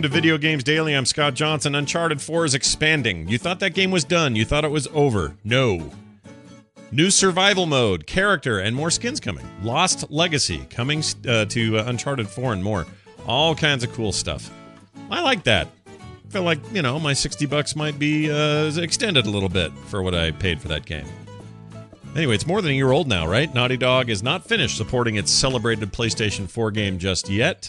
Welcome to Video Games Daily. I'm Scott Johnson. Uncharted 4 is expanding. You thought that game was done. You thought it was over. No. New survival mode, character, and more skins coming. Lost Legacy coming uh, to uh, Uncharted 4 and more. All kinds of cool stuff. I like that. I feel like, you know, my 60 bucks might be uh, extended a little bit for what I paid for that game. Anyway, it's more than a year old now, right? Naughty Dog is not finished supporting its celebrated PlayStation 4 game just yet.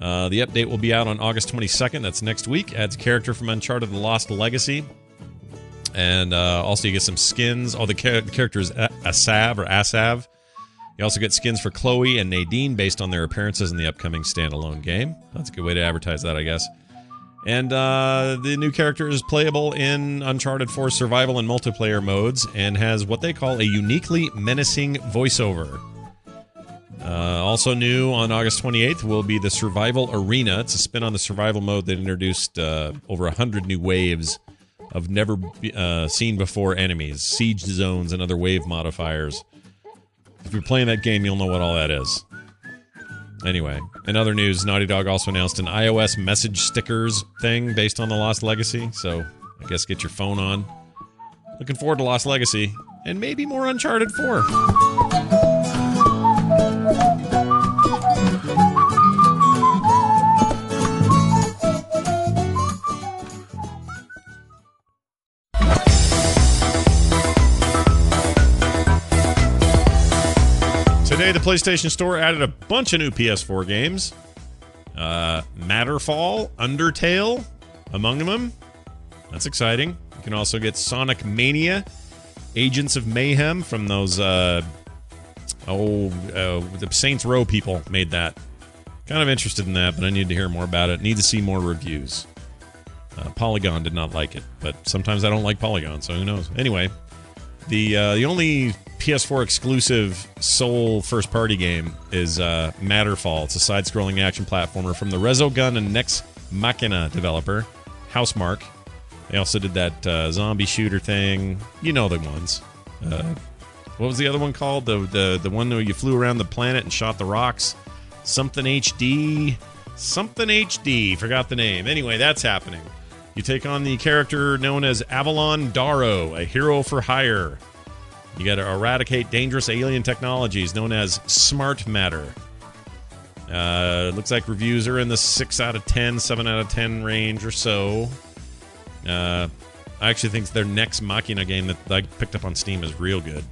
Uh, the update will be out on August 22nd. That's next week. Adds character from Uncharted: The Lost Legacy, and uh, also you get some skins. Oh, the, char- the character is Asav or Asav. You also get skins for Chloe and Nadine based on their appearances in the upcoming standalone game. That's a good way to advertise that, I guess. And uh, the new character is playable in Uncharted 4 survival and multiplayer modes and has what they call a uniquely menacing voiceover. Uh, also new on August 28th will be the Survival Arena. It's a spin on the survival mode that introduced uh, over 100 new waves of never uh, seen before enemies, siege zones, and other wave modifiers. If you're playing that game, you'll know what all that is. Anyway, in other news, Naughty Dog also announced an iOS message stickers thing based on the Lost Legacy, so I guess get your phone on. Looking forward to Lost Legacy, and maybe more Uncharted 4. Today, the PlayStation Store added a bunch of new PS4 games. Uh, Matterfall, Undertale, among them. That's exciting. You can also get Sonic Mania, Agents of Mayhem from those, uh, oh, uh, the Saints Row people made that. Kind of interested in that, but I need to hear more about it. Need to see more reviews. Uh, Polygon did not like it, but sometimes I don't like Polygon, so who knows? Anyway, the uh, the only PS4 exclusive sole first party game is uh, Matterfall. It's a side scrolling action platformer from the Resogun and Nex Machina developer, Housemarque. They also did that uh, zombie shooter thing. You know the ones. Uh, what was the other one called? The, the the one where you flew around the planet and shot the rocks. Something HD. Something HD. Forgot the name. Anyway, that's happening. You take on the character known as Avalon Darrow, a hero for hire. You got to eradicate dangerous alien technologies known as smart matter. Uh, looks like reviews are in the 6 out of 10, 7 out of 10 range or so. Uh, I actually think their Nex Machina game that I picked up on Steam is real good.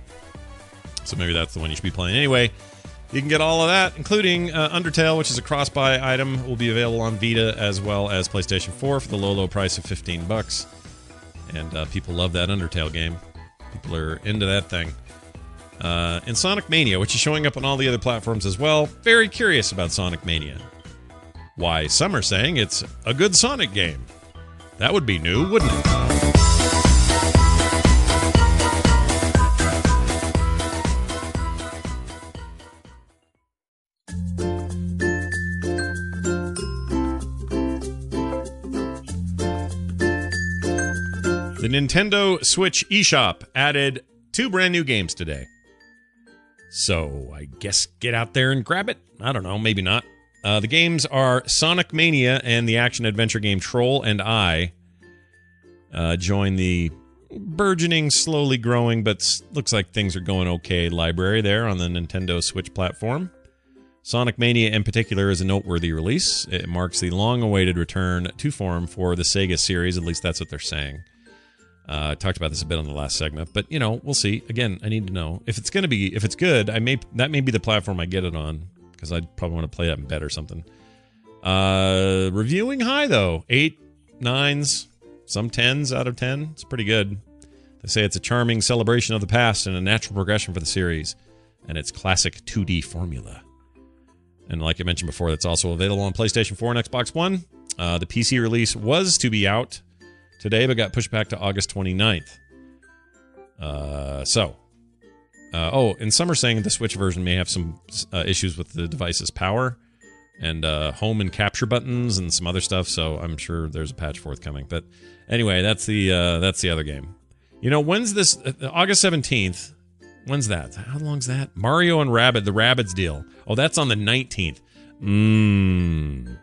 So maybe that's the one you should be playing. Anyway, you can get all of that, including uh, Undertale, which is a cross-buy item, will be available on Vita as well as PlayStation 4 for the low, low price of 15 bucks. And uh, people love that Undertale game. People are into that thing. Uh, and Sonic Mania, which is showing up on all the other platforms as well. Very curious about Sonic Mania. Why, some are saying it's a good Sonic game. That would be new, wouldn't it? The Nintendo Switch eShop added two brand new games today. So I guess get out there and grab it. I don't know, maybe not. Uh, the games are Sonic Mania and the action adventure game Troll and I. Uh, join the burgeoning, slowly growing, but looks like things are going okay library there on the Nintendo Switch platform. Sonic Mania, in particular, is a noteworthy release. It marks the long awaited return to form for the Sega series, at least that's what they're saying. Uh, I talked about this a bit on the last segment, but you know, we'll see. Again, I need to know if it's going to be if it's good. I may that may be the platform I get it on because I'd probably want to play that in bed or something. Uh, reviewing high though, eight nines, some tens out of ten. It's pretty good. They say it's a charming celebration of the past and a natural progression for the series, and its classic 2D formula. And like I mentioned before, that's also available on PlayStation 4 and Xbox One. Uh, the PC release was to be out today, but got pushed back to August 29th. Uh, so, uh, oh, and some are saying the Switch version may have some uh, issues with the device's power and uh, home and capture buttons and some other stuff. So I'm sure there's a patch forthcoming. But anyway, that's the uh, that's the other game. You know, when's this? August 17th. When's that? How long's that? Mario and Rabbids, the Rabbids deal. Oh, that's on the 19th. Mmm.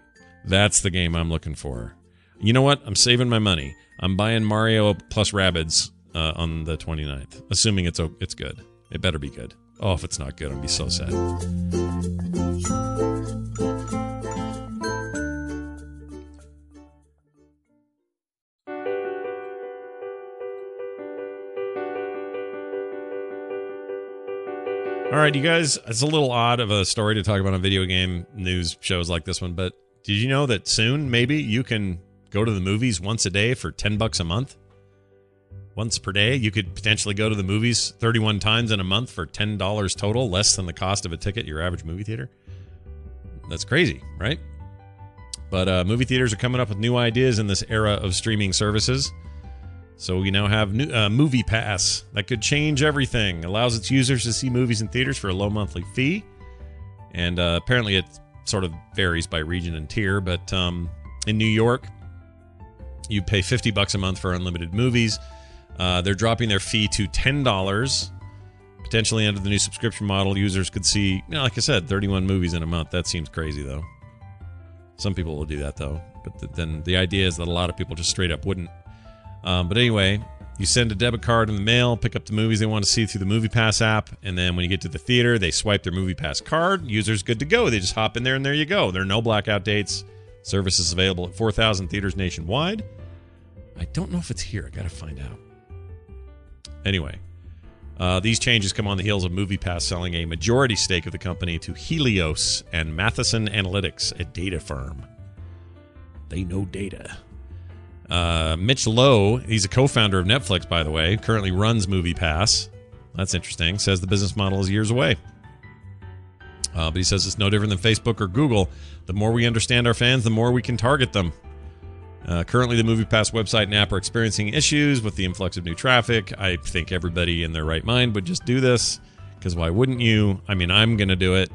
That's the game I'm looking for. You know what? I'm saving my money. I'm buying Mario plus Rabbids uh, on the 29th, assuming it's it's good. It better be good. Oh, if it's not good, I'll be so sad. All right, you guys, it's a little odd of a story to talk about on video game news shows like this one, but did you know that soon maybe you can go to the movies once a day for 10 bucks a month? Once per day, you could potentially go to the movies 31 times in a month for $10 total, less than the cost of a ticket at your average movie theater. That's crazy, right? But uh, movie theaters are coming up with new ideas in this era of streaming services. So we now have new, uh, Movie Pass that could change everything. Allows its users to see movies in theaters for a low monthly fee, and uh, apparently it sort of varies by region and tier. But um, in New York, you pay fifty bucks a month for unlimited movies. Uh, they're dropping their fee to ten dollars. Potentially under the new subscription model, users could see, you know, like I said, thirty-one movies in a month. That seems crazy, though. Some people will do that, though. But the, then the idea is that a lot of people just straight up wouldn't um, but anyway, you send a debit card in the mail, pick up the movies they want to see through the Movie Pass app, and then when you get to the theater, they swipe their Movie Pass card. User's good to go. They just hop in there and there you go. There are no blackout dates. Service is available at 4,000 theaters nationwide. I don't know if it's here. I got to find out. Anyway, uh, these changes come on the heels of MoviePass selling a majority stake of the company to Helios and Matheson Analytics, a data firm. They know data. Uh, Mitch Lowe, he's a co-founder of Netflix, by the way, currently runs Movie Pass. That's interesting. Says the business model is years away. Uh, but he says it's no different than Facebook or Google. The more we understand our fans, the more we can target them. Uh, currently, the Movie Pass website and app are experiencing issues with the influx of new traffic. I think everybody in their right mind would just do this because why wouldn't you? I mean, I'm going to do it.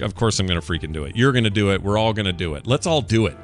Of course, I'm going to freaking do it. You're going to do it. We're all going to do it. Let's all do it.